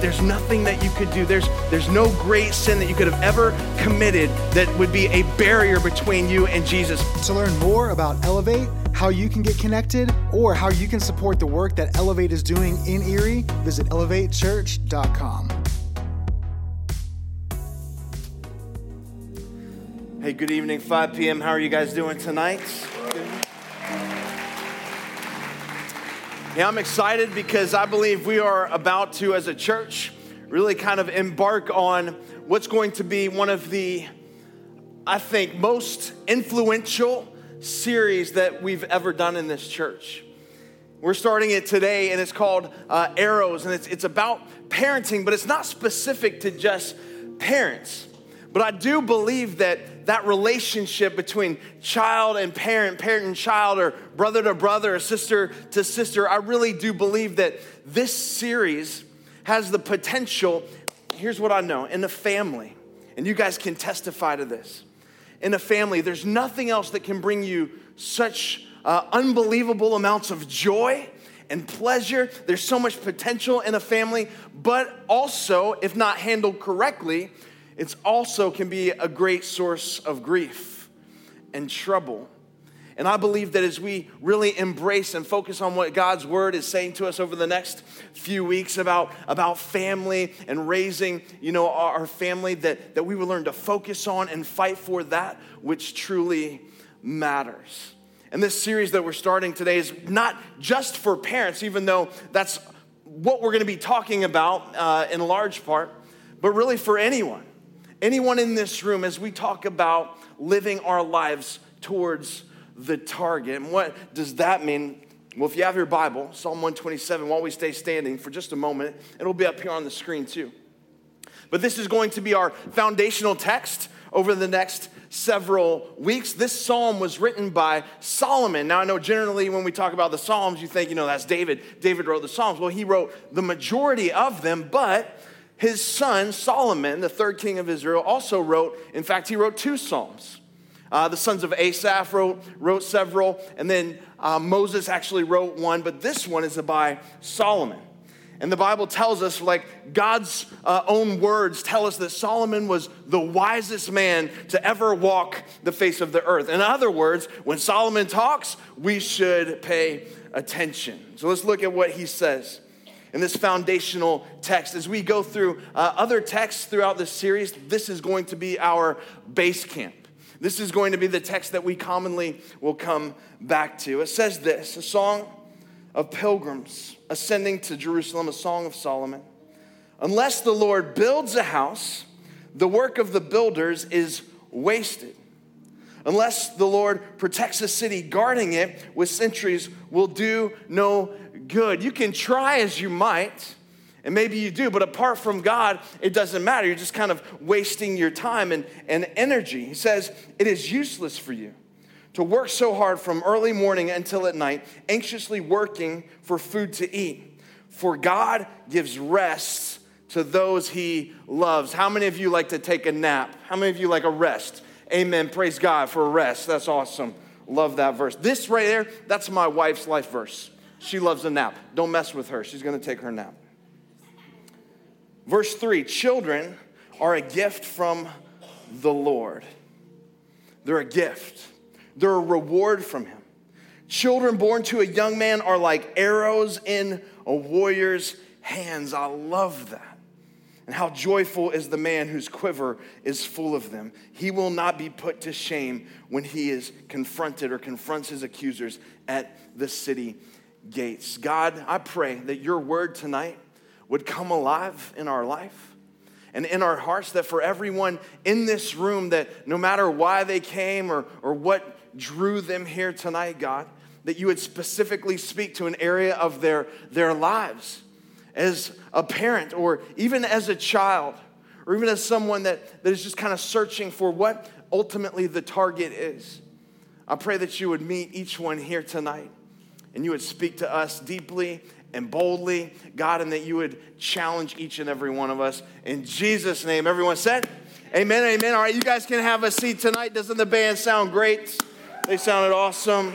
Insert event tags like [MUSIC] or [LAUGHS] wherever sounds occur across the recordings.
There's nothing that you could do. There's, there's no great sin that you could have ever committed that would be a barrier between you and Jesus. To learn more about Elevate, how you can get connected, or how you can support the work that Elevate is doing in Erie, visit elevatechurch.com. Hey, good evening, 5 p.m. How are you guys doing tonight? Yeah, I'm excited because I believe we are about to, as a church, really kind of embark on what's going to be one of the, I think, most influential series that we've ever done in this church. We're starting it today, and it's called uh, Arrows, and it's, it's about parenting, but it's not specific to just parents. But I do believe that that relationship between child and parent, parent and child, or brother to brother, or sister to sister, I really do believe that this series has the potential. Here's what I know in a family, and you guys can testify to this. In a family, there's nothing else that can bring you such uh, unbelievable amounts of joy and pleasure. There's so much potential in a family, but also, if not handled correctly, it also can be a great source of grief and trouble. And I believe that as we really embrace and focus on what God's word is saying to us over the next few weeks about, about family and raising, you know, our family, that, that we will learn to focus on and fight for that which truly matters. And this series that we're starting today is not just for parents, even though that's what we're going to be talking about uh, in large part, but really for anyone anyone in this room as we talk about living our lives towards the target. And what does that mean? Well, if you have your Bible, Psalm 127, while we stay standing for just a moment, it'll be up here on the screen too. But this is going to be our foundational text over the next several weeks. This psalm was written by Solomon. Now, I know generally when we talk about the Psalms, you think, you know, that's David. David wrote the Psalms. Well, he wrote the majority of them, but his son, Solomon, the third king of Israel, also wrote, in fact, he wrote two Psalms. Uh, the sons of Asaph wrote, wrote several, and then uh, Moses actually wrote one, but this one is by Solomon. And the Bible tells us, like God's uh, own words tell us that Solomon was the wisest man to ever walk the face of the earth. In other words, when Solomon talks, we should pay attention. So let's look at what he says in this foundational text. As we go through uh, other texts throughout this series, this is going to be our base camp. This is going to be the text that we commonly will come back to. It says this a song of pilgrims ascending to Jerusalem, a song of Solomon. Unless the Lord builds a house, the work of the builders is wasted. Unless the Lord protects a city, guarding it with sentries will do no good. You can try as you might, and maybe you do, but apart from God, it doesn't matter. You're just kind of wasting your time and, and energy. He says, It is useless for you to work so hard from early morning until at night, anxiously working for food to eat. For God gives rest to those he loves. How many of you like to take a nap? How many of you like a rest? Amen. Praise God for rest. That's awesome. Love that verse. This right there, that's my wife's life verse. She loves a nap. Don't mess with her. She's going to take her nap. Verse 3 Children are a gift from the Lord. They're a gift, they're a reward from Him. Children born to a young man are like arrows in a warrior's hands. I love that. And how joyful is the man whose quiver is full of them. He will not be put to shame when he is confronted or confronts his accusers at the city gates. God, I pray that your word tonight would come alive in our life and in our hearts, that for everyone in this room, that no matter why they came or, or what drew them here tonight, God, that you would specifically speak to an area of their, their lives as a parent or even as a child or even as someone that, that is just kind of searching for what ultimately the target is. I pray that you would meet each one here tonight and you would speak to us deeply and boldly, God, and that you would challenge each and every one of us. In Jesus' name, everyone said, Amen, amen. All right, you guys can have a seat tonight. Doesn't the band sound great? They sounded awesome.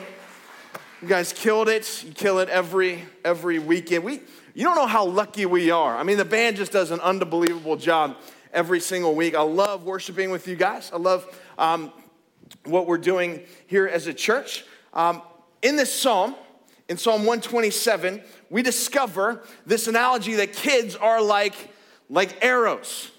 You guys killed it. You kill it every every weekend. We you don't know how lucky we are. I mean, the band just does an unbelievable job every single week. I love worshiping with you guys. I love um, what we're doing here as a church. Um, in this psalm, in Psalm 127, we discover this analogy that kids are like, like arrows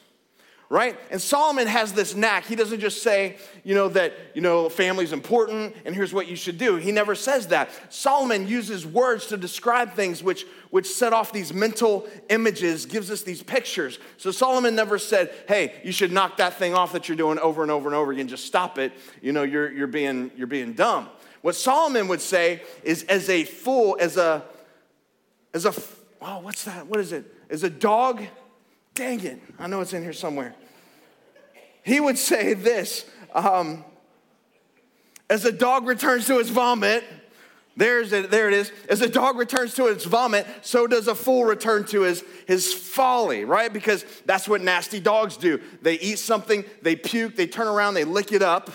right? And Solomon has this knack. He doesn't just say, you know, that, you know, family's important and here's what you should do. He never says that. Solomon uses words to describe things which, which set off these mental images, gives us these pictures. So Solomon never said, hey, you should knock that thing off that you're doing over and over and over again. Just stop it. You know, you're, you're, being, you're being dumb. What Solomon would say is as a fool, as a, as a, oh, what's that? What is it? As a dog Dang it, I know it's in here somewhere. He would say this um, As a dog returns to its vomit, there's it, there it is. As a dog returns to its vomit, so does a fool return to his, his folly, right? Because that's what nasty dogs do. They eat something, they puke, they turn around, they lick it up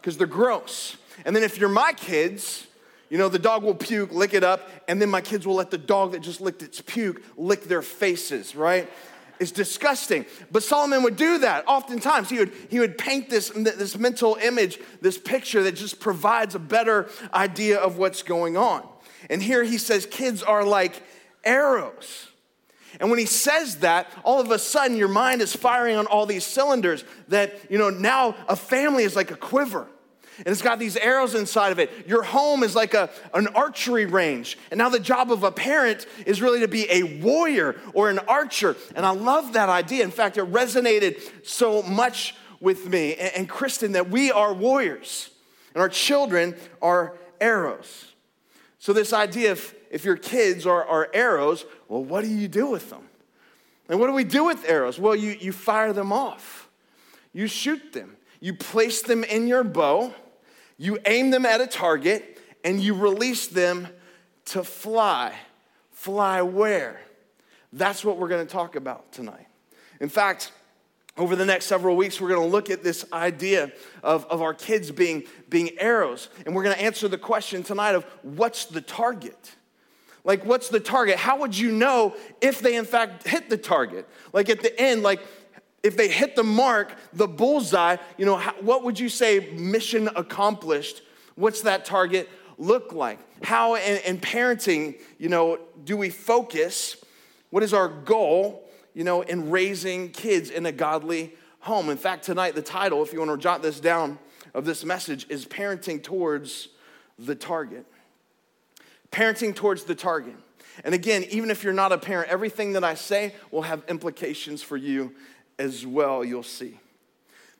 because they're gross. And then if you're my kids, you know, the dog will puke, lick it up, and then my kids will let the dog that just licked its puke lick their faces, right? It's disgusting. But Solomon would do that oftentimes. He would, he would paint this, this mental image, this picture that just provides a better idea of what's going on. And here he says, kids are like arrows. And when he says that, all of a sudden your mind is firing on all these cylinders that, you know, now a family is like a quiver and it's got these arrows inside of it. Your home is like a, an archery range. And now the job of a parent is really to be a warrior or an archer. And I love that idea. In fact, it resonated so much with me and, and Kristen that we are warriors and our children are arrows. So, this idea of if your kids are, are arrows, well, what do you do with them? And what do we do with arrows? Well, you, you fire them off, you shoot them, you place them in your bow you aim them at a target and you release them to fly. Fly where? That's what we're going to talk about tonight. In fact, over the next several weeks, we're going to look at this idea of, of our kids being, being arrows. And we're going to answer the question tonight of what's the target? Like, what's the target? How would you know if they, in fact, hit the target? Like, at the end, like, if they hit the mark, the bullseye, you know, what would you say mission accomplished? What's that target look like? How in, in parenting, you know, do we focus? What is our goal, you know, in raising kids in a godly home? In fact, tonight, the title, if you want to jot this down, of this message is Parenting Towards the Target. Parenting towards the target. And again, even if you're not a parent, everything that I say will have implications for you as well, you'll see.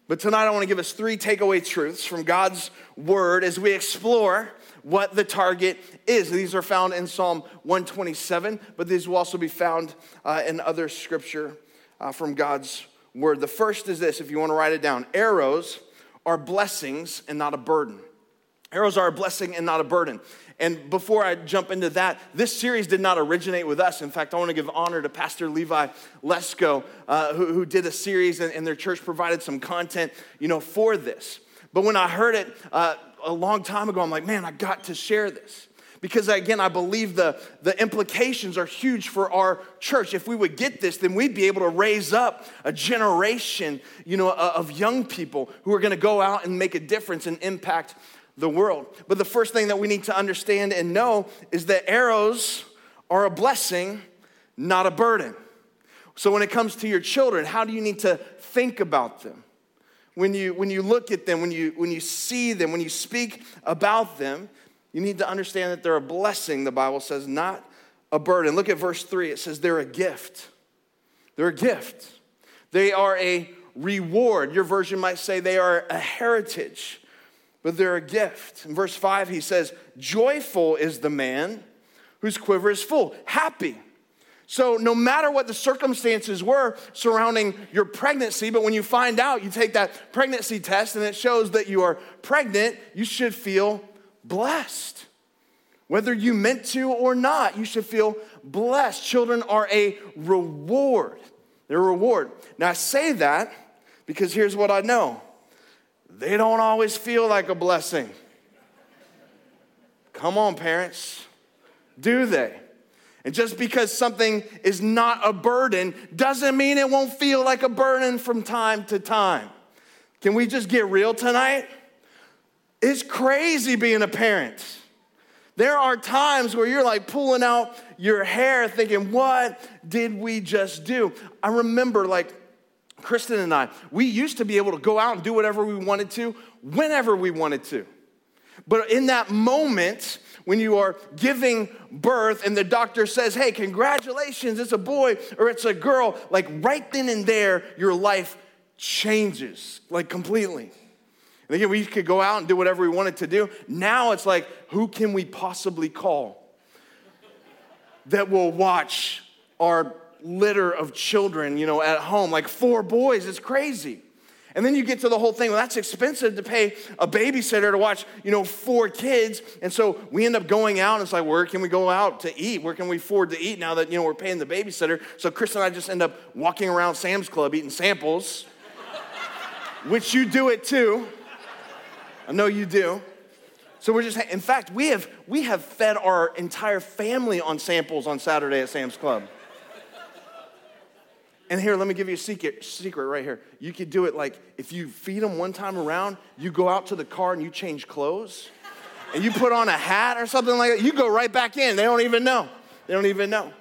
But tonight I want to give us three takeaway truths from God's word as we explore what the target is. These are found in Psalm 127, but these will also be found uh, in other scripture uh, from God's word. The first is this, if you want to write it down arrows are blessings and not a burden. Arrows are a blessing and not a burden. And before I jump into that, this series did not originate with us. In fact, I want to give honor to Pastor Levi Lusko, uh, who, who, did a series and, and, their church provided some content, you know, for this. But when I heard it uh, a long time ago, I'm like, man, I got to share this. Because again, I believe the, the implications are huge for our church. If we would get this, then we'd be able to raise up a generation, you know, of young people who are going to go out and make a difference and impact the world. But the first thing that we need to understand and know is that arrows are a blessing, not a burden. So when it comes to your children, how do you need to think about them? When you, when you look at them, when you, when you see them, when you speak about them, you need to understand that they're a blessing, the Bible says, not a burden. Look at verse 3. It says they're a gift. They're a gift. They are a reward. Your version might say they are a heritage but they're a gift. In verse 5, he says, Joyful is the man whose quiver is full. Happy. So, no matter what the circumstances were surrounding your pregnancy, but when you find out, you take that pregnancy test and it shows that you are pregnant, you should feel blessed. Whether you meant to or not, you should feel blessed. Children are a reward. They're a reward. Now, I say that because here's what I know they don't always feel like a blessing. Come on, parents. Do they? And just because something is not a burden doesn't mean it won't feel like a burden from time to time. Can we just get real tonight? It's crazy being a parent. There are times where you're like pulling out your hair thinking, what did we just do? I remember like Kristen and I, we used to be able to go out and do whatever we wanted to, whenever we wanted to. But in that moment, when you are giving birth and the doctor says, hey, congratulations, it's a boy or it's a girl, like right then and there, your life changes, like completely. And again, we could go out and do whatever we wanted to do. Now it's like, who can we possibly call that will watch our litter of children, you know, at home? Like four boys, it's crazy. And then you get to the whole thing, well, that's expensive to pay a babysitter to watch, you know, four kids. And so we end up going out, and it's like, where can we go out to eat? Where can we afford to eat now that, you know, we're paying the babysitter? So Chris and I just end up walking around Sam's Club eating samples, [LAUGHS] which you do it too. I know you do. So we're just, in fact, we have, we have fed our entire family on samples on Saturday at Sam's Club. And here, let me give you a secret, secret right here. You could do it like if you feed them one time around, you go out to the car and you change clothes, and you put on a hat or something like that. You go right back in. They don't even know. They don't even know.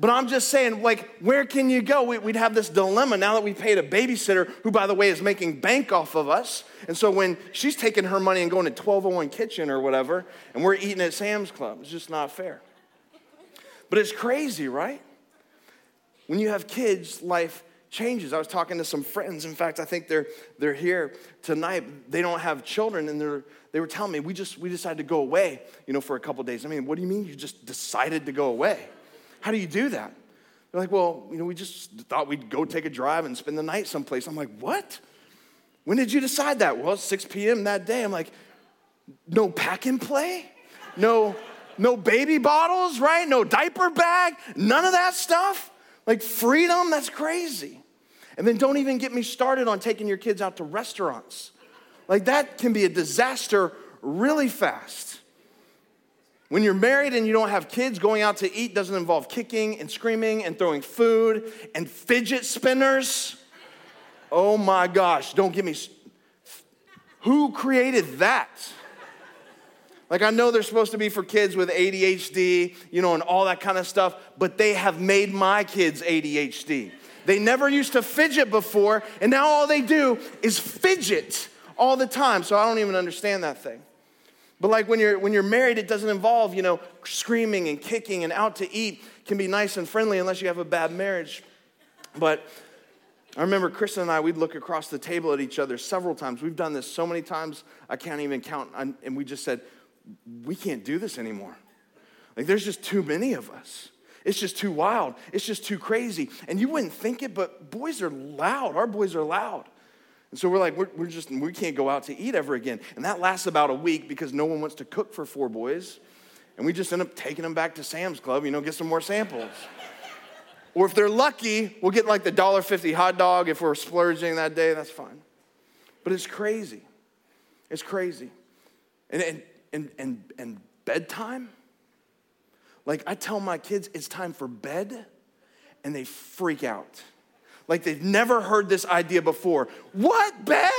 But I'm just saying, like, where can you go? We'd have this dilemma now that we paid a babysitter, who, by the way, is making bank off of us. And so when she's taking her money and going to 1201 Kitchen or whatever, and we're eating at Sam's Club, it's just not fair. But it's crazy, right? When you have kids, life changes. I was talking to some friends. In fact, I think they're, they're here tonight. They don't have children, and they're, they were telling me, we just we decided to go away, you know, for a couple days. I mean, what do you mean you just decided to go away? How do you do that? They're like, well, you know, we just thought we'd go take a drive and spend the night someplace. I'm like, what? When did you decide that? Well, 6 p.m. that day. I'm like, no pack and play? No, no baby bottles, right? No diaper bag? None of that stuff? Like freedom, that's crazy. And then don't even get me started on taking your kids out to restaurants. Like that can be a disaster really fast. When you're married and you don't have kids, going out to eat doesn't involve kicking and screaming and throwing food and fidget spinners. Oh my gosh, don't give me. Who created that? Like, I know they're supposed to be for kids with ADHD, you know, and all that kind of stuff, but they have made my kids ADHD. They never used to fidget before, and now all they do is fidget all the time. So I don't even understand that thing. But like when you're when you're married, it doesn't involve, you know, screaming and kicking and out to eat can be nice and friendly unless you have a bad marriage. But I remember Kristen and I, we'd look across the table at each other several times. We've done this so many times, I can't even count. And we just said, we can't do this anymore. Like, there's just too many of us. It's just too wild. It's just too crazy. And you wouldn't think it, but boys are loud. Our boys are loud. And so we're like, we're, we're just, we can't go out to eat ever again. And that lasts about a week because no one wants to cook for four boys. And we just end up taking them back to Sam's Club, you know, get some more samples. [LAUGHS] or if they're lucky, we'll get like the $1.50 hot dog if we're splurging that day, that's fine. But it's crazy. It's crazy. And, and and, and, and bedtime. Like I tell my kids it's time for bed, and they freak out. Like they've never heard this idea before. What, bed?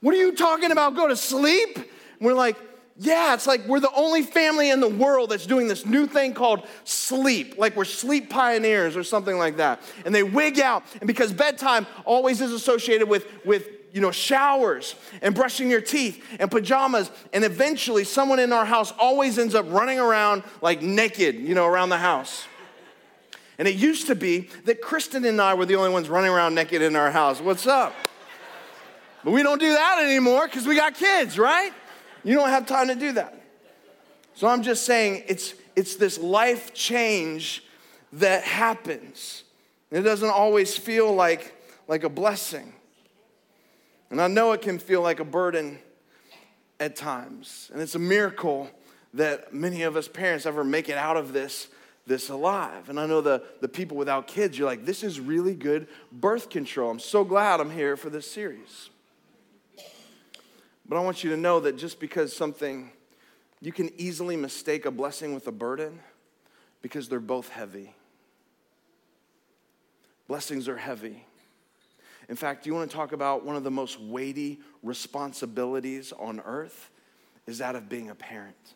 What are you talking about? Go to sleep? And we're like, yeah, it's like we're the only family in the world that's doing this new thing called sleep. Like we're sleep pioneers or something like that. And they wig out. And because bedtime always is associated with, with you know, showers and brushing your teeth and pajamas. And eventually, someone in our house always ends up running around like naked, you know, around the house. And it used to be that Kristen and I were the only ones running around naked in our house. What's up? But we don't do that anymore because we got kids, right? You don't have time to do that. So I'm just saying it's, it's this life change that happens. It doesn't always feel like, like a blessing. And I know it can feel like a burden at times. And it's a miracle that many of us parents ever make it out of this, this alive. And I know the, the people without kids, you're like, this is really good birth control. I'm so glad I'm here for this series. But I want you to know that just because something, you can easily mistake a blessing with a burden because they're both heavy. Blessings are heavy. In fact, you want to talk about one of the most weighty responsibilities on earth? Is that of being a parent.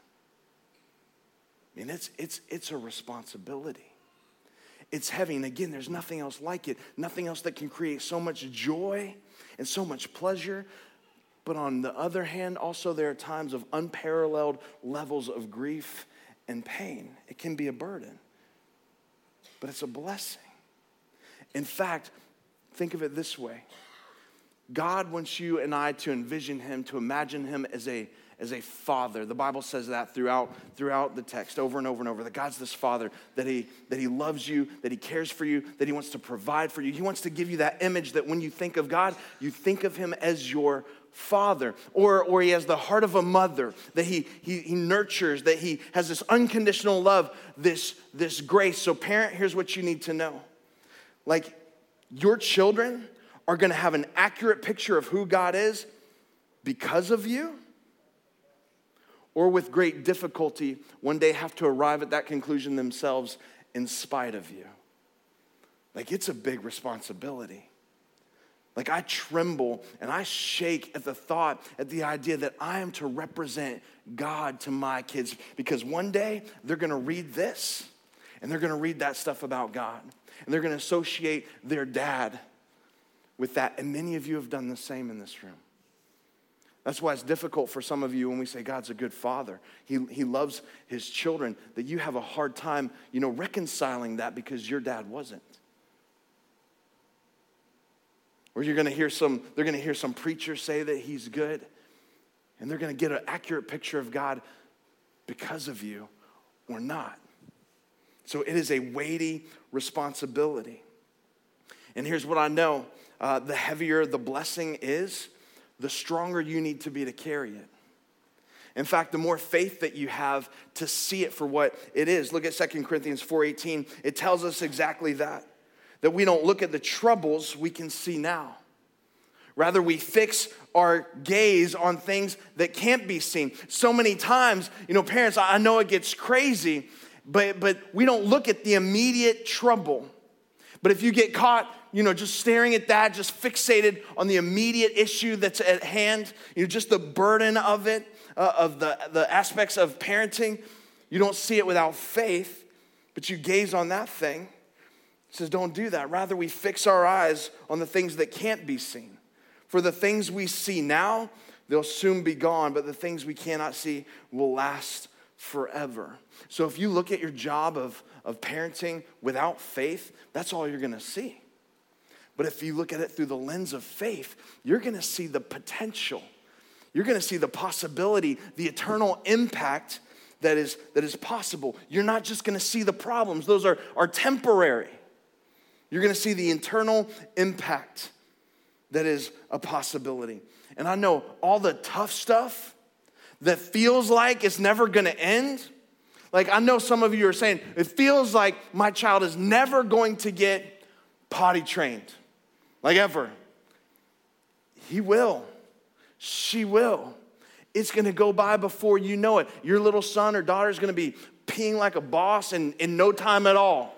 I mean, it's, it's, it's a responsibility. It's heavy. And again, there's nothing else like it, nothing else that can create so much joy and so much pleasure. But on the other hand, also there are times of unparalleled levels of grief and pain. It can be a burden, but it's a blessing. In fact, think of it this way God wants you and I to envision Him, to imagine Him as a as a father. The Bible says that throughout, throughout the text over and over and over that God's this father, that he, that he loves you, that he cares for you, that he wants to provide for you. He wants to give you that image that when you think of God, you think of him as your father, or, or he has the heart of a mother, that he, he, he nurtures, that he has this unconditional love, this, this grace. So, parent, here's what you need to know like, your children are gonna have an accurate picture of who God is because of you, or with great difficulty, one day have to arrive at that conclusion themselves in spite of you. Like, it's a big responsibility. Like, I tremble and I shake at the thought, at the idea that I am to represent God to my kids because one day they're gonna read this and they're gonna read that stuff about God and they're gonna associate their dad with that. And many of you have done the same in this room. That's why it's difficult for some of you when we say God's a good father. He, he loves his children, that you have a hard time, you know, reconciling that because your dad wasn't. Or you're gonna hear some, they're gonna hear some preacher say that he's good, and they're gonna get an accurate picture of God because of you or not. So it is a weighty responsibility. And here's what I know uh, the heavier the blessing is, the stronger you need to be to carry it. In fact, the more faith that you have to see it for what it is. Look at 2 Corinthians 4:18. It tells us exactly that. That we don't look at the troubles we can see now. Rather, we fix our gaze on things that can't be seen. So many times, you know, parents, I know it gets crazy, but, but we don't look at the immediate trouble. But if you get caught you know, just staring at that, just fixated on the immediate issue that's at hand, you know, just the burden of it, uh, of the, the aspects of parenting, you don't see it without faith, but you gaze on that thing. It says, don't do that. Rather, we fix our eyes on the things that can't be seen. For the things we see now, they'll soon be gone, but the things we cannot see will last forever. So if you look at your job of, of parenting without faith, that's all you're gonna see. But if you look at it through the lens of faith, you're gonna see the potential. You're gonna see the possibility, the eternal impact that is, that is possible. You're not just gonna see the problems, those are, are temporary. You're gonna see the internal impact that is a possibility. And I know all the tough stuff that feels like it's never gonna end. Like, I know some of you are saying, it feels like my child is never going to get potty trained like ever. He will. She will. It's gonna go by before you know it. Your little son or daughter is gonna be peeing like a boss in, in no time at all.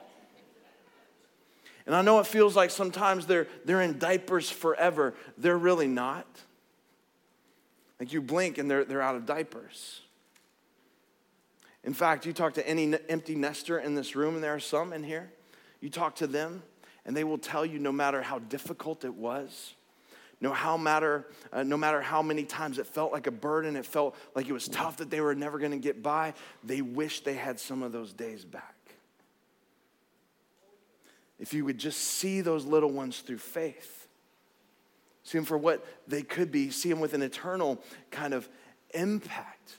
And I know it feels like sometimes they're, they're in diapers forever. They're really not. Like you blink and they're, they're out of diapers. In fact, you talk to any empty nester in this room, and there are some in here, you talk to them, and they will tell you no matter how difficult it was, no, how matter, uh, no matter how many times it felt like a burden, it felt like it was tough that they were never going to get by, they wish they had some of those days back. If you would just see those little ones through faith, see them for what they could be, see them with an eternal kind of impact.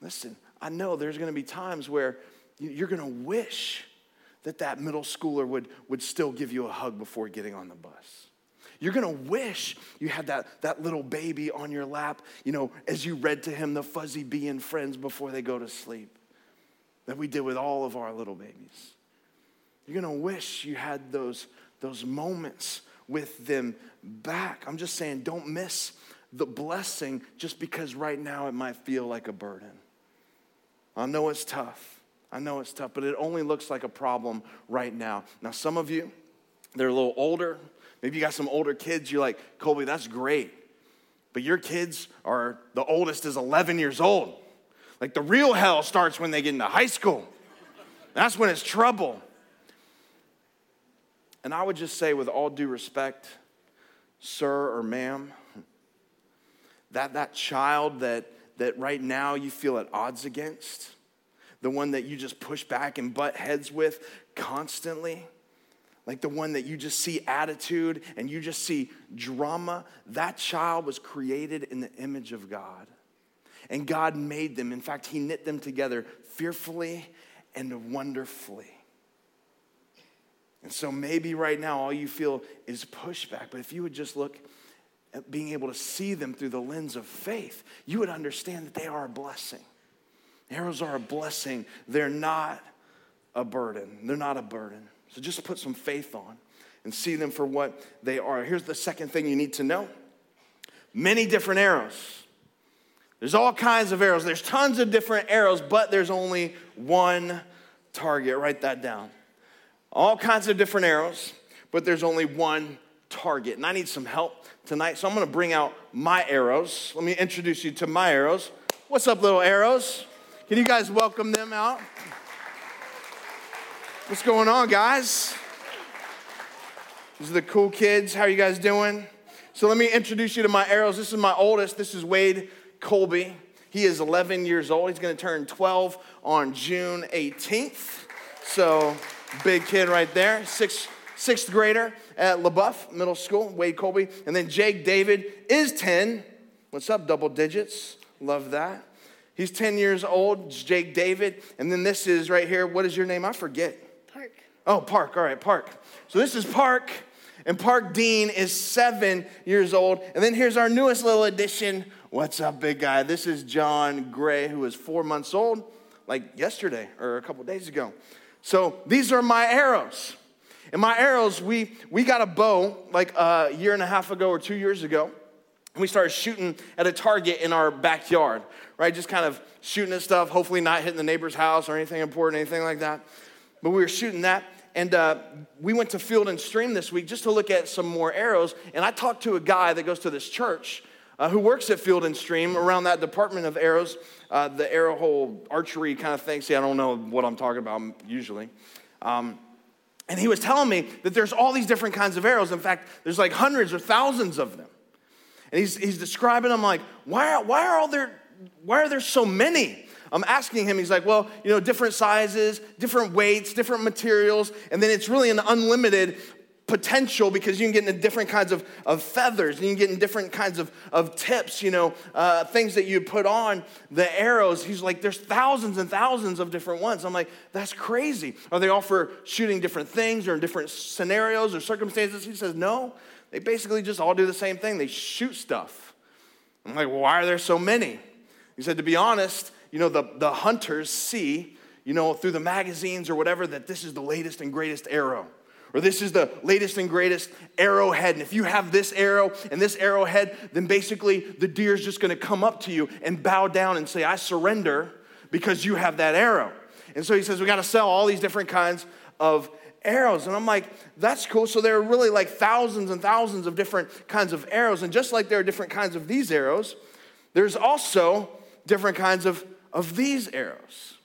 Listen, I know there's gonna be times where you're gonna wish that that middle schooler would, would still give you a hug before getting on the bus. You're gonna wish you had that, that little baby on your lap, you know, as you read to him the fuzzy bee and friends before they go to sleep, that we did with all of our little babies. You're gonna wish you had those, those moments with them back. I'm just saying, don't miss the blessing just because right now it might feel like a burden. I know it's tough. I know it's tough, but it only looks like a problem right now. Now, some of you, they're a little older. Maybe you got some older kids. You're like, Colby, that's great. But your kids are, the oldest is 11 years old. Like the real hell starts when they get into high school. That's when it's trouble. And I would just say, with all due respect, sir or ma'am, that, that child that, that right now you feel at odds against, the one that you just push back and butt heads with constantly, like the one that you just see attitude and you just see drama, that child was created in the image of God. And God made them. In fact, He knit them together fearfully and wonderfully. And so maybe right now all you feel is pushback, but if you would just look being able to see them through the lens of faith, you would understand that they are a blessing. Arrows are a blessing, they're not a burden. They're not a burden. So just put some faith on and see them for what they are. Here's the second thing you need to know many different arrows. There's all kinds of arrows. There's tons of different arrows, but there's only one target. Write that down all kinds of different arrows, but there's only one target. And I need some help tonight, so I'm gonna bring out my arrows. Let me introduce you to my arrows. What's up, little arrows? Can you guys welcome them out? What's going on, guys? These are the cool kids. How are you guys doing? So let me introduce you to my arrows. This is my oldest. This is Wade Colby. He is 11 years old. He's going to turn 12 on June 18th. So Big kid right there, sixth, sixth grader at LaBeouf Middle School, Wade Colby. And then Jake David is 10. What's up, double digits? Love that. He's 10 years old, it's Jake David. And then this is right here, what is your name? I forget. Park. Oh, Park, all right, Park. So this is Park, and Park Dean is seven years old. And then here's our newest little addition. What's up, big guy? This is John Gray, who is four months old, like yesterday or a couple days ago. So these are my arrows. And my arrows, we, we got a bow like a year and a half ago or two years ago. And we started shooting at a target in our backyard, right? Just kind of shooting at stuff, hopefully not hitting the neighbor's house or anything important, anything like that. But we were shooting that. And uh, we went to Field and Stream this week just to look at some more arrows. And I talked to a guy that goes to this church uh, who works at Field and Stream around that department of arrows, uh, the arrow hole archery kind of thing. See, I don't know what I'm talking about usually. Um, and he was telling me that there's all these different kinds of arrows. In fact, there's like hundreds or thousands of them. And he's, he's describing them like, why why are all there, why are there so many? I'm asking him, he's like, well, you know, different sizes, different weights, different materials, and then it's really an unlimited potential because you can get into different kinds of, of feathers and you can get in different kinds of, of tips, you know, uh, things that you put on the arrows. He's like, there's thousands and thousands of different ones. I'm like, that's crazy. Are they all for shooting different things or in different scenarios or circumstances? He says, no. They basically just all do the same thing. They shoot stuff. I'm like, well, why are there so many? He said, to be honest, you know, the, the hunters see, you know, through the magazines or whatever, that this is the latest and greatest arrow or this is the latest and greatest arrowhead. And if you have this arrow and this arrowhead, then basically the deer is just gonna come up to you and bow down and say, I surrender because you have that arrow. And so he says, We gotta sell all these different kinds of arrows. And I'm like, That's cool. So there are really like thousands and thousands of different kinds of arrows. And just like there are different kinds of these arrows, there's also different kinds of, of these arrows.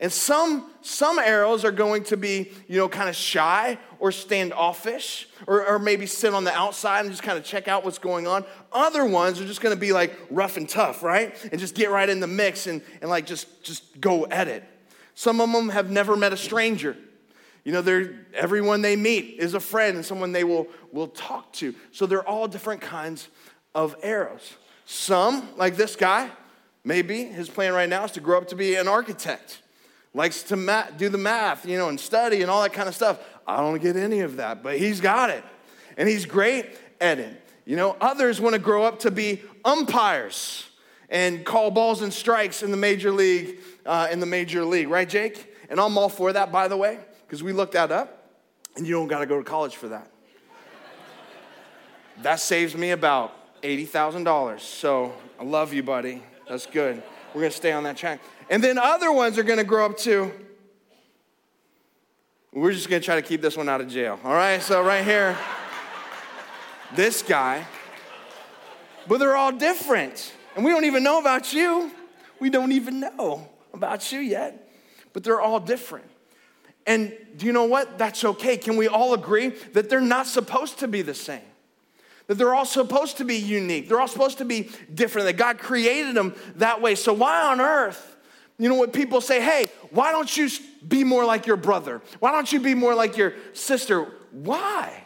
And some, some arrows are going to be, you know, kind of shy or standoffish or, or maybe sit on the outside and just kind of check out what's going on. Other ones are just going to be like rough and tough, right? And just get right in the mix and, and like just, just go at it. Some of them have never met a stranger. You know, they're, everyone they meet is a friend and someone they will, will talk to. So they're all different kinds of arrows. Some, like this guy, Maybe his plan right now is to grow up to be an architect, likes to do the math, you know, and study and all that kind of stuff. I don't get any of that, but he's got it. And he's great at it. You know, others want to grow up to be umpires and call balls and strikes in the major league, uh, in the major league, right, Jake? And I'm all for that, by the way, because we looked that up, and you don't got to go to college for that. that saves me about $80,000. So I love you, buddy. That's good. We're going to stay on that track. And then other ones are going to grow up too. We're just going to try to keep this one out of jail. All right? So, right here, this guy. But they're all different. And we don't even know about you. We don't even know about you yet. But they're all different. And do you know what? That's okay. Can we all agree that they're not supposed to be the same? that they're all supposed to be unique. They're all supposed to be different, that God created them that way. So, why on earth, you know, what people say, hey, why don't you be more like your brother? Why don't you be more like your sister? Why?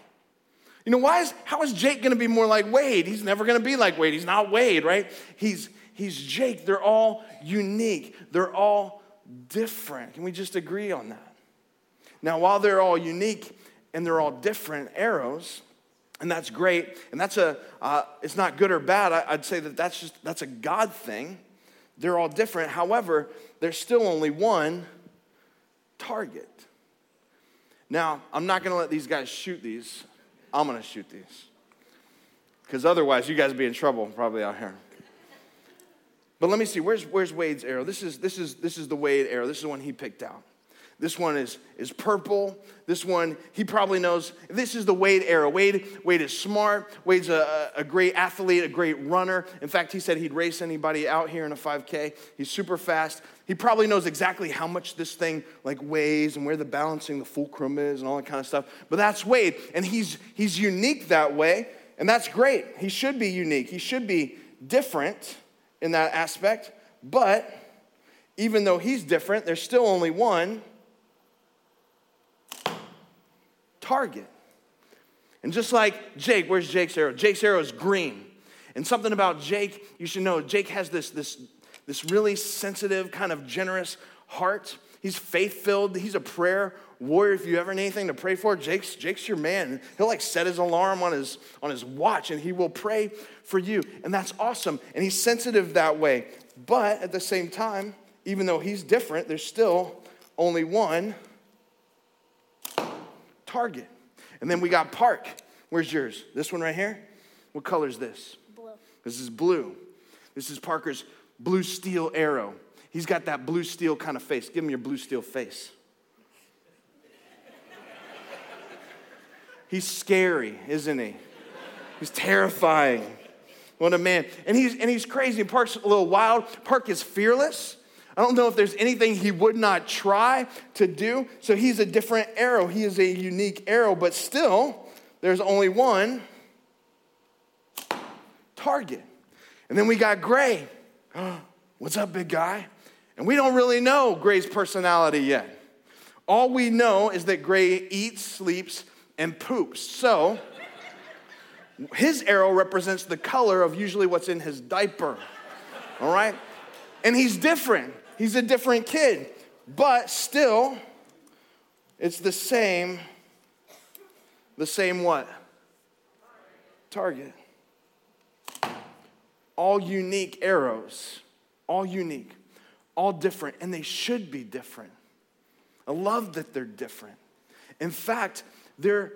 You know, why is, how is Jake gonna be more like Wade? He's never gonna be like Wade. He's not Wade, right? He's, he's Jake. They're all unique, they're all different. Can we just agree on that? Now, while they're all unique and they're all different arrows, and that's great and that's a uh, it's not good or bad I, i'd say that that's just that's a god thing they're all different. However there's still only one target. Now i'm not going to let these guys shoot these. I'm going to shoot these. Because otherwise you guys be in trouble probably out here. But let me see where's where's wade's arrow? This is this is this is the wade arrow. This is the one he picked out this one is, is purple. This one, he probably knows. This is the Wade era. Wade, Wade is smart. Wade's a, a great athlete, a great runner. In fact, he said he'd race anybody out here in a 5K. He's super fast. He probably knows exactly how much this thing like weighs and where the balancing, the fulcrum is, and all that kind of stuff. But that's Wade, and he's he's unique that way, and that's great. He should be unique. He should be different in that aspect. But even though he's different, there's still only one target. And just like Jake, where's Jake's arrow? Jake's arrow is green. And something about Jake, you should know, Jake has this, this, this really sensitive, kind of generous heart. He's faith filled. He's a prayer warrior. If you ever need anything to pray for, Jake's, Jake's your man. He'll like set his alarm on his, on his watch and he will pray for you. And that's awesome. And he's sensitive that way. But at the same time, even though he's different, there's still only one Target. And then we got Park. Where's yours? This one right here? What color is this? Blue. This is blue. This is Parker's blue steel arrow. He's got that blue steel kind of face. Give him your blue steel face. [LAUGHS] He's scary, isn't he? He's terrifying. What a man. And he's, and he's crazy. Park's a little wild. Park is fearless. I don't know if there's anything he would not try to do. So he's a different arrow. He is a unique arrow, but still, there's only one target. And then we got Gray. [GASPS] What's up, big guy? And we don't really know Gray's personality yet. All we know is that Gray eats, sleeps, and poops. So his arrow represents the color of usually what's in his diaper. All right? And he's different. He's a different kid, but still, it's the same, the same what? Target. All unique arrows, all unique, all different, and they should be different. I love that they're different. In fact, they're,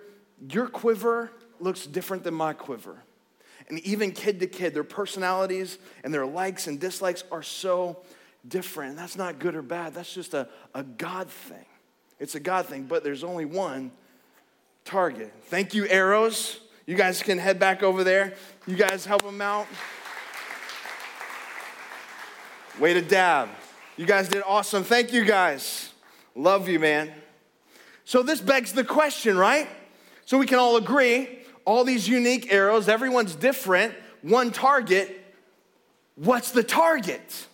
your quiver looks different than my quiver. And even kid to kid, their personalities and their likes and dislikes are so different. That's not good or bad, that's just a, a God thing. It's a God thing, but there's only one target. Thank you, arrows. You guys can head back over there. You guys help them out. Way to dab. You guys did awesome. Thank you guys. Love you, man. So, this begs the question, right? So, we can all agree all these unique arrows, everyone's different, one target. What's the target?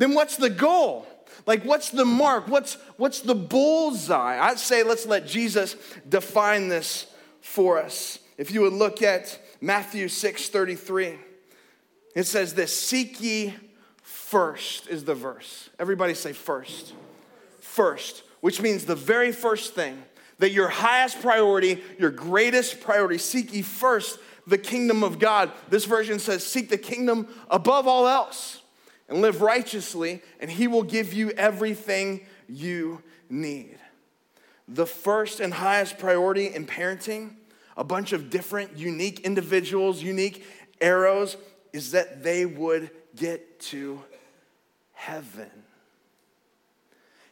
Then what's the goal? Like, what's the mark? What's, what's the bullseye? I'd say let's let Jesus define this for us. If you would look at Matthew 6 33, it says this Seek ye first is the verse. Everybody say first. First, which means the very first thing that your highest priority, your greatest priority, seek ye first the kingdom of God. This version says, seek the kingdom above all else and live righteously, and he will give you everything you need. The first and highest priority in parenting, a bunch of different, unique individuals, unique arrows, is that they would get to heaven.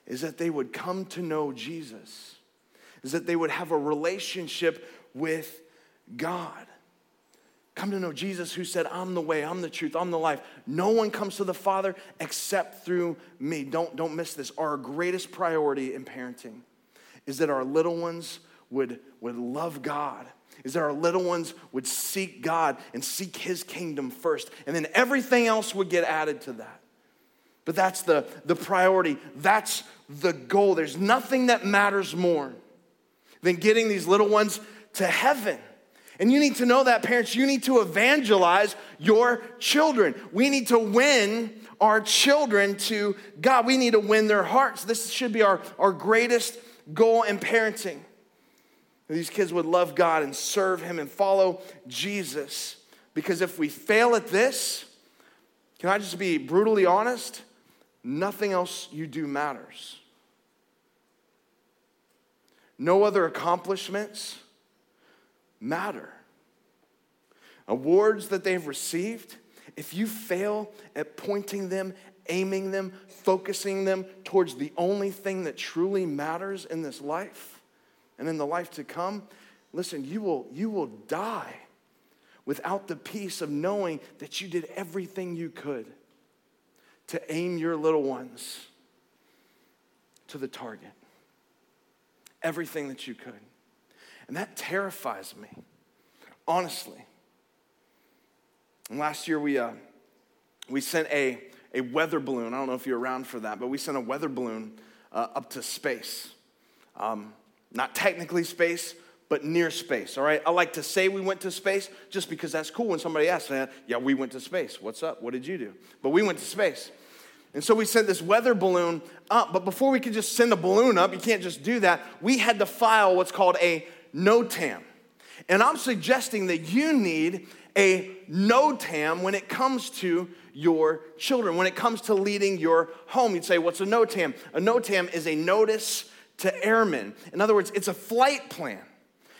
Is that they would come to know Jesus. Is that they would have a relationship with God come to know Jesus who said, I'm the way, I'm the truth, I'm the life. No one comes to the Father except through me. Don't, don't miss this. Our greatest priority in parenting is that our little ones would, would love God, is that our little ones would seek God and seek His kingdom first, and then everything else would get added to that. But that's the, the priority, that's the goal. There's nothing that matters more than getting these little ones to heaven. And you need to know that, parents, you need to evangelize your children. We need to win our children to God. We need to win their hearts. This should be our, our greatest goal in parenting. These kids would love God and serve Him and follow Jesus. Because if we fail at this, can I just be brutally honest? Nothing else you do matters. No other accomplishments matter. Awards that they've received, if you fail at pointing them, aiming them, focusing them towards the only thing that truly matters in this life and in the life to come, listen, you will, you will die without the peace of knowing that you did everything you could to aim your little ones to the target. Everything that you could. And that terrifies me, honestly. And last year we, uh, we sent a, a weather balloon. I don't know if you're around for that, but we sent a weather balloon uh, up to space. Um, not technically space, but near space, all right? I like to say we went to space just because that's cool when somebody asks, yeah, we went to space. What's up? What did you do? But we went to space. And so we sent this weather balloon up, but before we could just send a balloon up, you can't just do that. We had to file what's called a NOTAM. And I'm suggesting that you need a NOTAM when it comes to your children, when it comes to leading your home. You'd say, What's a NOTAM? A NOTAM is a notice to airmen. In other words, it's a flight plan.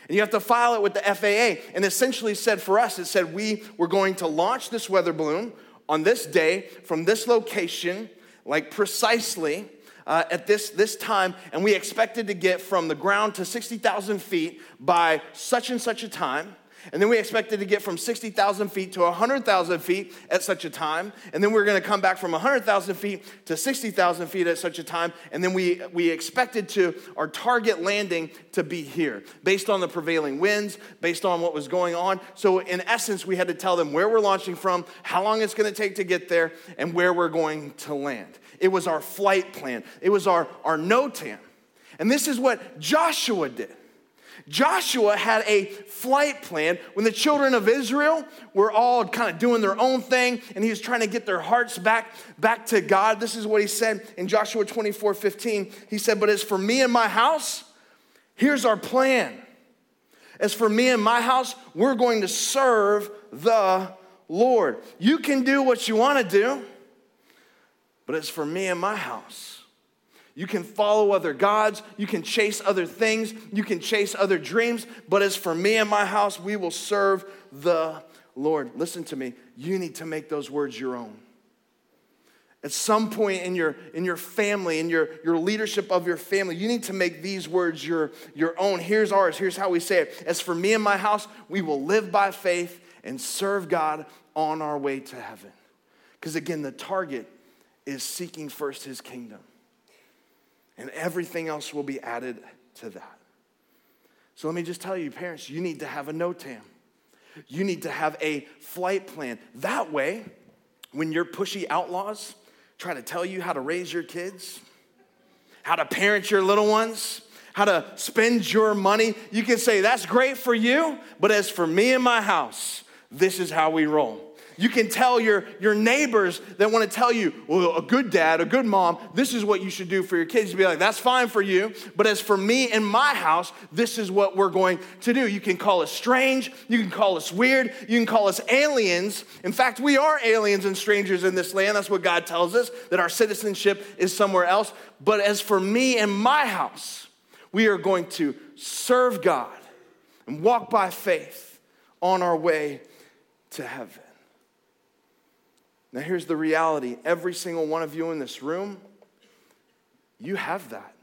And you have to file it with the FAA. And essentially said for us, it said we were going to launch this weather balloon on this day from this location, like precisely uh, at this, this time, and we expected to get from the ground to 60,000 feet by such and such a time. And then we expected to get from 60,000 feet to 100,000 feet at such a time. And then we are going to come back from 100,000 feet to 60,000 feet at such a time. And then we, we expected to our target landing to be here based on the prevailing winds, based on what was going on. So, in essence, we had to tell them where we're launching from, how long it's going to take to get there, and where we're going to land. It was our flight plan, it was our, our NOTAM. And this is what Joshua did. Joshua had a flight plan when the children of Israel were all kind of doing their own thing and he was trying to get their hearts back, back to God. This is what he said in Joshua 24 15. He said, But as for me and my house, here's our plan. As for me and my house, we're going to serve the Lord. You can do what you want to do, but as for me and my house, you can follow other gods. You can chase other things. You can chase other dreams. But as for me and my house, we will serve the Lord. Listen to me. You need to make those words your own. At some point in your, in your family, in your, your leadership of your family, you need to make these words your, your own. Here's ours. Here's how we say it. As for me and my house, we will live by faith and serve God on our way to heaven. Because again, the target is seeking first his kingdom and everything else will be added to that. So let me just tell you, parents, you need to have a NOTAM. You need to have a flight plan. That way, when your pushy outlaws try to tell you how to raise your kids, how to parent your little ones, how to spend your money, you can say, That's great for you, but as for me and my house, this is how we roll. You can tell your, your neighbors that want to tell you, well, a good dad, a good mom, this is what you should do for your kids. You be like, that's fine for you. But as for me and my house, this is what we're going to do. You can call us strange. You can call us weird. You can call us aliens. In fact, we are aliens and strangers in this land. That's what God tells us, that our citizenship is somewhere else. But as for me and my house, we are going to serve God and walk by faith on our way to heaven. Now, here's the reality every single one of you in this room, you have that.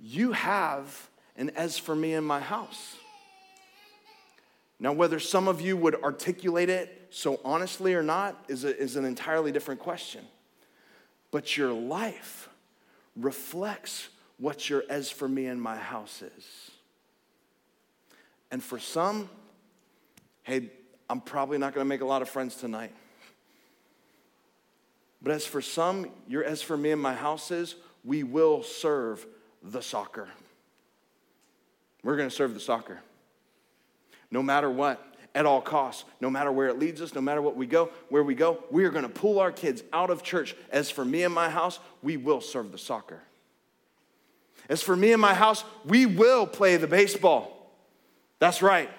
You have an as for me in my house. Now, whether some of you would articulate it so honestly or not is, a, is an entirely different question. But your life reflects what your as for me in my house is. And for some, hey, I'm probably not gonna make a lot of friends tonight. But as for some, you're, as for me and my house is, we will serve the soccer. We're gonna serve the soccer. No matter what, at all costs, no matter where it leads us, no matter what we go, where we go, we are gonna pull our kids out of church. As for me and my house, we will serve the soccer. As for me and my house, we will play the baseball. That's right.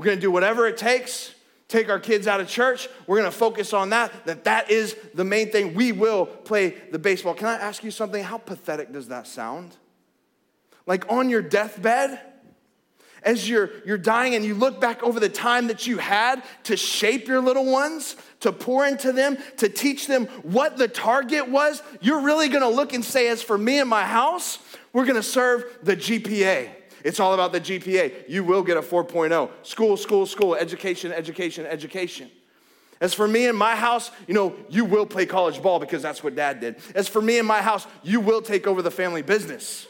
We're going to do whatever it takes. Take our kids out of church. We're going to focus on that. That that is the main thing. We will play the baseball. Can I ask you something? How pathetic does that sound? Like on your deathbed, as you're, you're dying and you look back over the time that you had to shape your little ones, to pour into them, to teach them what the target was, you're really gonna look and say, as for me and my house, we're gonna serve the GPA. It's all about the GPA. You will get a 4.0. School, school, school, education, education, education. As for me and my house, you know, you will play college ball because that's what dad did. As for me and my house, you will take over the family business.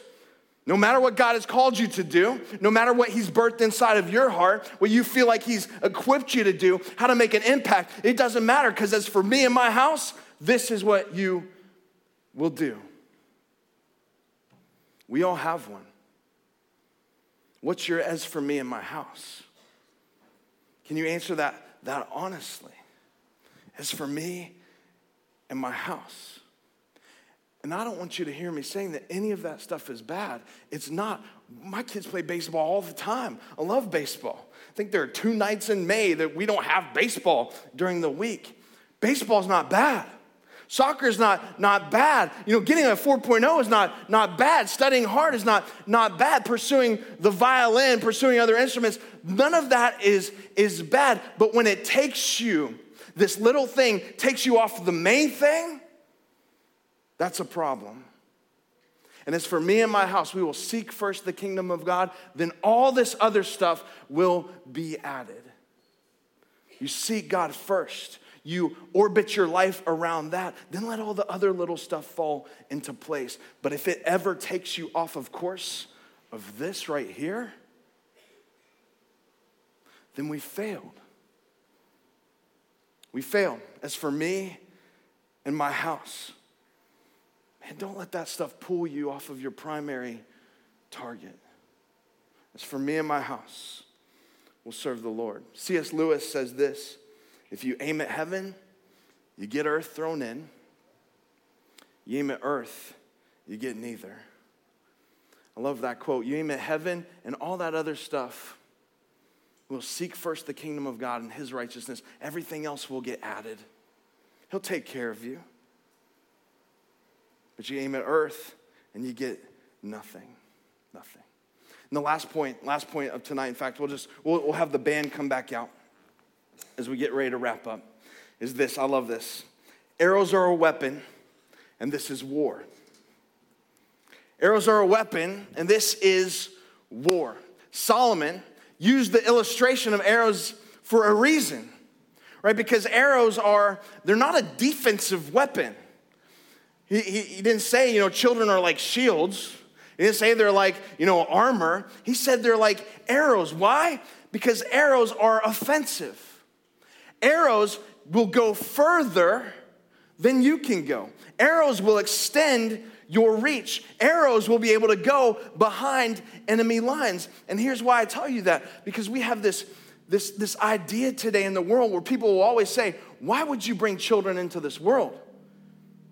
No matter what God has called you to do, no matter what He's birthed inside of your heart, what you feel like He's equipped you to do, how to make an impact, it doesn't matter because as for me and my house, this is what you will do. We all have one. What's your as for me and my house? Can you answer that, that honestly? As for me and my house. And I don't want you to hear me saying that any of that stuff is bad. It's not. My kids play baseball all the time. I love baseball. I think there are two nights in May that we don't have baseball during the week. Baseball's not bad. Soccer is not, not bad. You know, getting a 4.0 is not, not bad. Studying hard is not, not bad. Pursuing the violin, pursuing other instruments, none of that is, is bad. But when it takes you, this little thing takes you off the main thing, that's a problem. And as for me and my house, we will seek first the kingdom of God, then all this other stuff will be added. You seek God first you orbit your life around that, then let all the other little stuff fall into place. But if it ever takes you off of course of this right here, then we failed. We failed. As for me and my house, man, don't let that stuff pull you off of your primary target. As for me and my house, we'll serve the Lord. C.S. Lewis says this if you aim at heaven, you get earth thrown in. You aim at earth, you get neither. I love that quote. You aim at heaven and all that other stuff. We'll seek first the kingdom of God and his righteousness. Everything else will get added. He'll take care of you. But you aim at earth and you get nothing. Nothing. And the last point, last point of tonight, in fact, we'll just we'll, we'll have the band come back out as we get ready to wrap up is this. I love this. Arrows are a weapon, and this is war. Arrows are a weapon, and this is war. Solomon used the illustration of arrows for a reason, right? Because arrows are, they're not a defensive weapon. He, he, he didn't say, you know, children are like shields. He didn't say they're like, you know, armor. He said they're like arrows. Why? Because arrows are offensive arrows will go further than you can go. Arrows will extend your reach. Arrows will be able to go behind enemy lines. And here's why I tell you that because we have this this, this idea today in the world where people will always say, Why would you bring children into this world?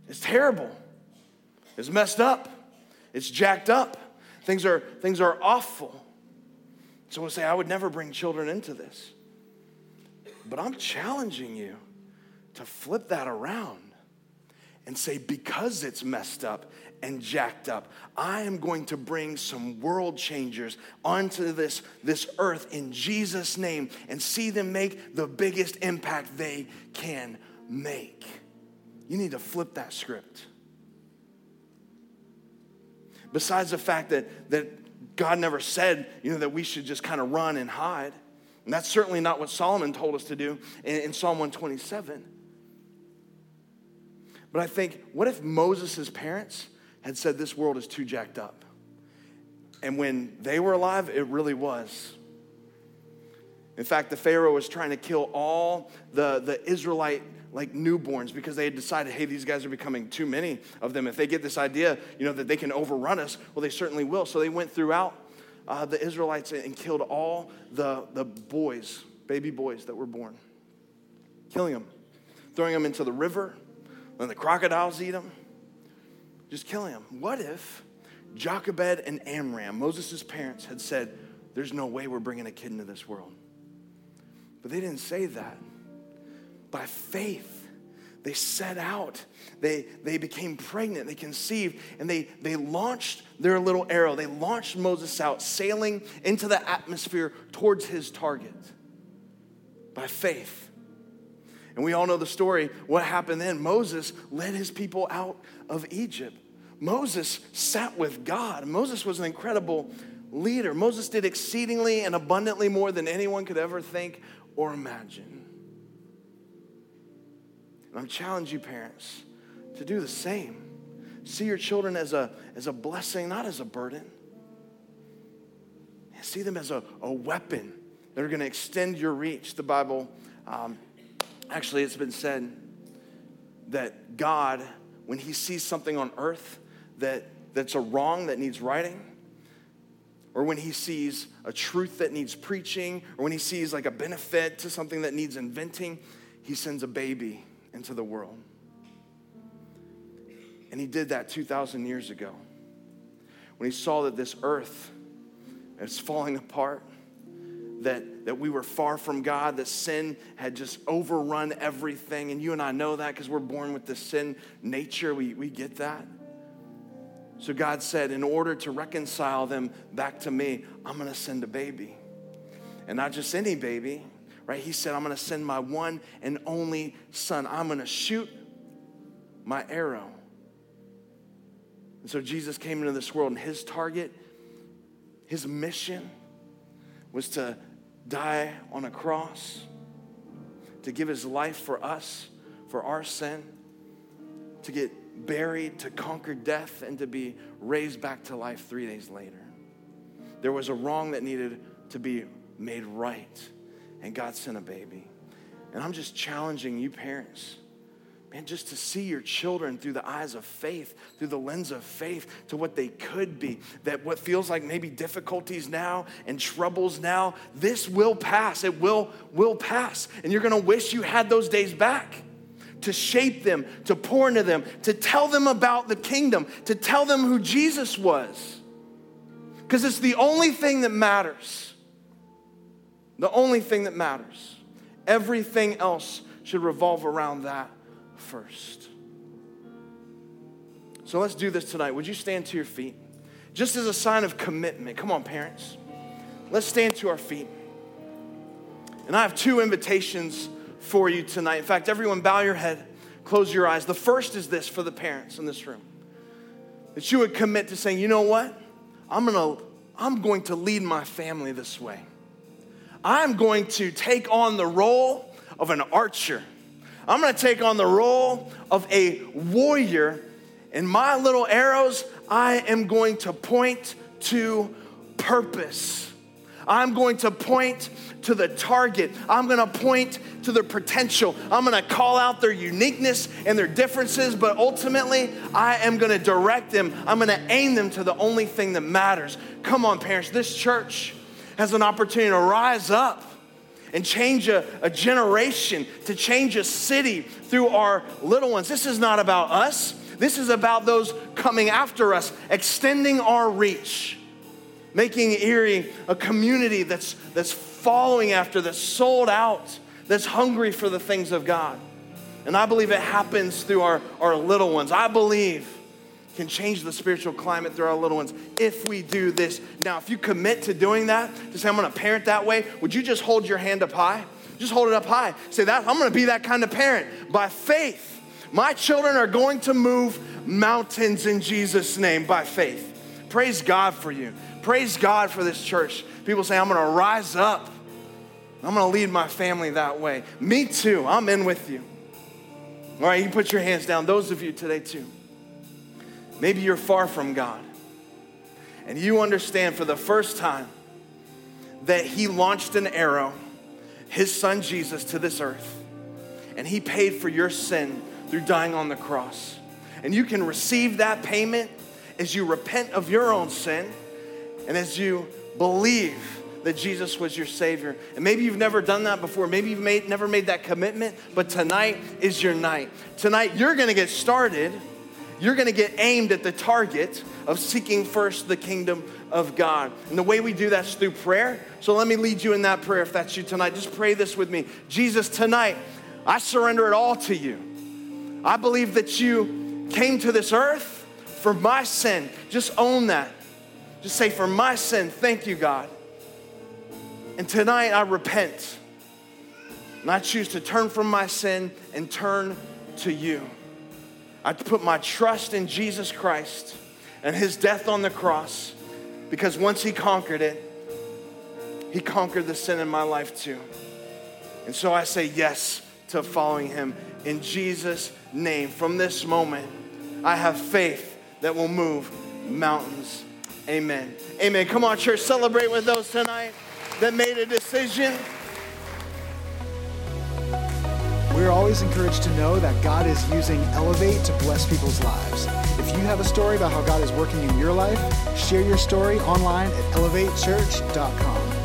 It's terrible. It's messed up. It's jacked up. Things are, things are awful. So we'll say, I would never bring children into this. But I'm challenging you to flip that around and say, because it's messed up and jacked up, I am going to bring some world changers onto this, this earth in Jesus' name and see them make the biggest impact they can make. You need to flip that script. Besides the fact that, that God never said, you know, that we should just kind of run and hide. And that's certainly not what Solomon told us to do in, in Psalm 127. But I think, what if Moses' parents had said this world is too jacked up? And when they were alive, it really was. In fact, the Pharaoh was trying to kill all the, the Israelite like newborns because they had decided, hey, these guys are becoming too many of them. If they get this idea, you know, that they can overrun us, well, they certainly will. So they went throughout uh, the Israelites and killed all the, the boys, baby boys that were born, killing them, throwing them into the river, then the crocodiles eat them, just killing them. What if Jochebed and Amram, Moses' parents, had said, there's no way we're bringing a kid into this world? But they didn't say that by faith. They set out. They, they became pregnant. They conceived. And they, they launched their little arrow. They launched Moses out, sailing into the atmosphere towards his target by faith. And we all know the story. What happened then? Moses led his people out of Egypt. Moses sat with God. Moses was an incredible leader. Moses did exceedingly and abundantly more than anyone could ever think or imagine. And I'm challenging you, parents, to do the same. See your children as a, as a blessing, not as a burden. See them as a, a weapon that are going to extend your reach. The Bible, um, actually, it's been said that God, when He sees something on earth that, that's a wrong that needs righting, or when he sees a truth that needs preaching, or when he sees like a benefit to something that needs inventing, he sends a baby into the world. And he did that 2,000 years ago. When he saw that this earth is falling apart, that, that we were far from God, that sin had just overrun everything. And you and I know that because we're born with this sin nature. We, we get that. So God said, in order to reconcile them back to me, I'm going to send a baby. And not just any baby, right? He said, I'm going to send my one and only son. I'm going to shoot my arrow. And so Jesus came into this world, and his target, his mission was to die on a cross, to give his life for us, for our sin, to get buried, to conquer death, and to be raised back to life three days later. There was a wrong that needed to be made right and God sent a baby. And I'm just challenging you, parents, man, just to see your children through the eyes of faith, through the lens of faith to what they could be. That what feels like maybe difficulties now and troubles now, this will pass. It will, will pass. And you're gonna wish you had those days back to shape them, to pour into them, to tell them about the kingdom, to tell them who Jesus was. Because it's the only thing that matters. The only thing that matters. Everything else should revolve around that first. So let's do this tonight. Would you stand to your feet? Just as a sign of commitment. Come on, parents. Let's stand to our feet. And I have two invitations for you tonight. In fact, everyone, bow your head, close your eyes. The first is this for the parents in this room that you would commit to saying, you know what? I'm gonna, I'm going to lead my family this way. I'm going to take on the role of an archer. I'm going to take on the role of a warrior. And my little arrows, I am going to point to purpose. I'm going to point to the target. I'm going to point to their potential. I'm going to call out their uniqueness and their differences, but ultimately, I am going to direct them. I'm going to aim them to the only thing that matters. Come on, parents, this church has an opportunity to rise up and change a, a generation, to change a city through our little ones. This is not about us. This is about those coming after us, extending our reach, making Erie a community that's, that's following after, that's sold out, that's hungry for the things of God. And I believe it happens through our, our little ones. I believe can change the spiritual climate through our little ones if we do this. Now, if you commit to doing that, to say, I'm gonna parent that way, would you just hold your hand up high? Just hold it up high. Say that, I'm gonna be that kind of parent by faith. My children are going to move mountains in Jesus' name by faith. Praise God for you. Praise God for this church. People say, I'm gonna rise up. I'm gonna lead my family that way. Me too. I'm in with you. All right, you can put your hands down. Those of you today too. Maybe you're far from God. And you understand for the first time that He launched an arrow, His Son Jesus, to this earth. And He paid for your sin through dying on the cross. And you can receive that payment as you repent of your own sin and as you believe that Jesus was your Savior. And maybe you've never done that before. Maybe you've made, never made that commitment, but tonight is your night. Tonight, you're gonna get started you're going to get aimed at the target of seeking first the kingdom of God. And the way we do that is through prayer. So let me lead you in that prayer if that's you tonight. Just pray this with me. Jesus, tonight, I surrender it all to you. I believe that you came to this earth for my sin. Just own that. Just say, For my sin, thank you, God. And tonight I repent. And I choose to turn from my sin and turn to you. I put my trust in Jesus Christ and his death on the cross because once he conquered it, he conquered the sin in my life too. And so I say yes to following him in Jesus' name. From this moment, I have faith that will move mountains. Amen. Amen. Come on, church, celebrate with those tonight that made a decision. We're always encouraged to know that God is using Elevate to bless people's lives. If you have a story about how God is working in your life, share your story online at elevatechurch.com.